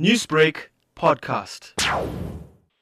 Newsbreak podcast.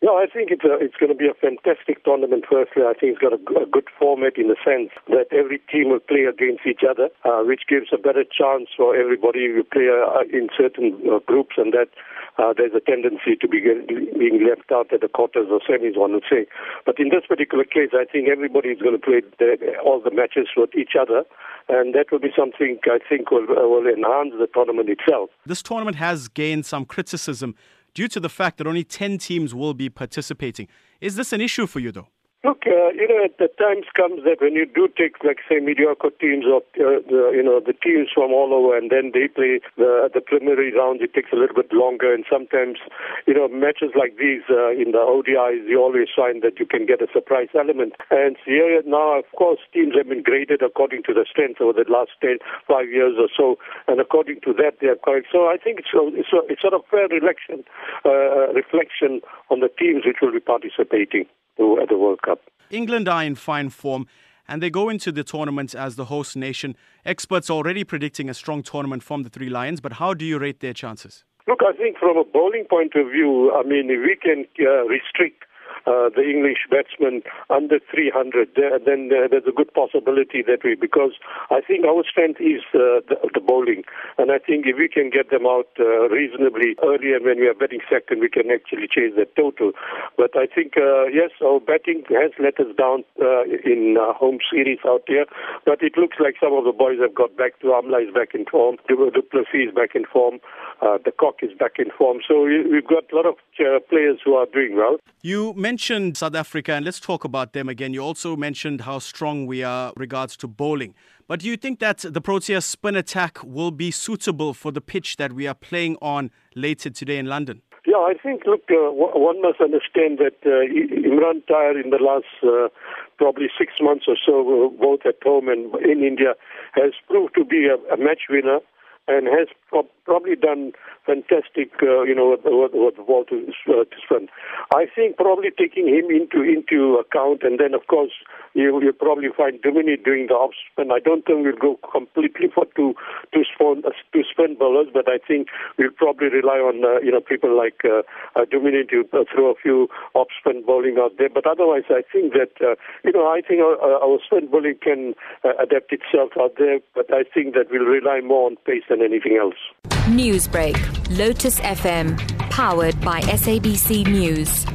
Yeah, I think it's, a, it's going to be a fantastic tournament. Firstly, I think it's got a good format in the sense that every team will play against each other, uh, which gives a better chance for everybody to play uh, in certain uh, groups, and that uh, there's a tendency to be being left out at the quarters or semis, one would say. But in this particular case, I think everybody is going to play the, all the matches with each other, and that will be something I think will, will enhance the tournament itself. This tournament has gained some criticism due to the fact that only 10 teams will be participating. Is this an issue for you, though? Look, uh, you know, at the times comes that when you do take, like, say, mediocre teams or, uh, the, you know, the teams from all over and then they play the, the preliminary rounds, it takes a little bit longer. And sometimes, you know, matches like these uh, in the ODIs, you always find that you can get a surprise element. And here now, of course, teams have been graded according to the strength over the last 10, five years or so. And according to that, they are correct. So I think it's, a, it's, a, it's sort of fair reflection, uh, reflection on the teams which will be participating at. England are in fine form and they go into the tournament as the host nation. Experts already predicting a strong tournament from the Three Lions, but how do you rate their chances? Look, I think from a bowling point of view, I mean, we can uh, restrict uh, the English batsmen under 300, then uh, there's a good possibility that we, because I think our strength is uh, the, the, bowling, and I think if we can get them out uh, reasonably early and when we are batting second, we can actually change the total. But I think, uh, yes, our batting has let us down in home series out there, but it looks like some of the boys have got back to Amla is back in form, du Plessis is back in form, de Kock is back in form. So we've got a lot of players who are doing well. You mentioned South Africa, and let's talk about them again. You also mentioned how strong we are regards to bowling. But do you think that the Proteas spin attack will be suitable for the pitch that we are playing on later today in London? Yeah, I think, look, uh, one must understand that uh, Imran Tahir in the last uh, probably six months or so, uh, both at home and in India, has proved to be a, a match winner and has pro- probably done fantastic, uh, you know, what the ball to, uh, to. I think probably taking him into into account, and then of course you will probably find Duminy doing the off spin. I don't think we'll go completely for two two spin uh, bowlers, but I think we'll probably rely on uh, you know people like uh, uh, to uh, throw a few off spin bowling out there. But otherwise, I think that uh, you know I think our, our spin bowling can uh, adapt itself out there, but I think that we'll rely more on pace than anything else. Newsbreak, Lotus FM, powered by SABC News.